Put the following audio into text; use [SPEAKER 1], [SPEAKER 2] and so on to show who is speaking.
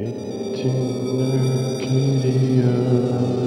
[SPEAKER 1] 미친 날 길이야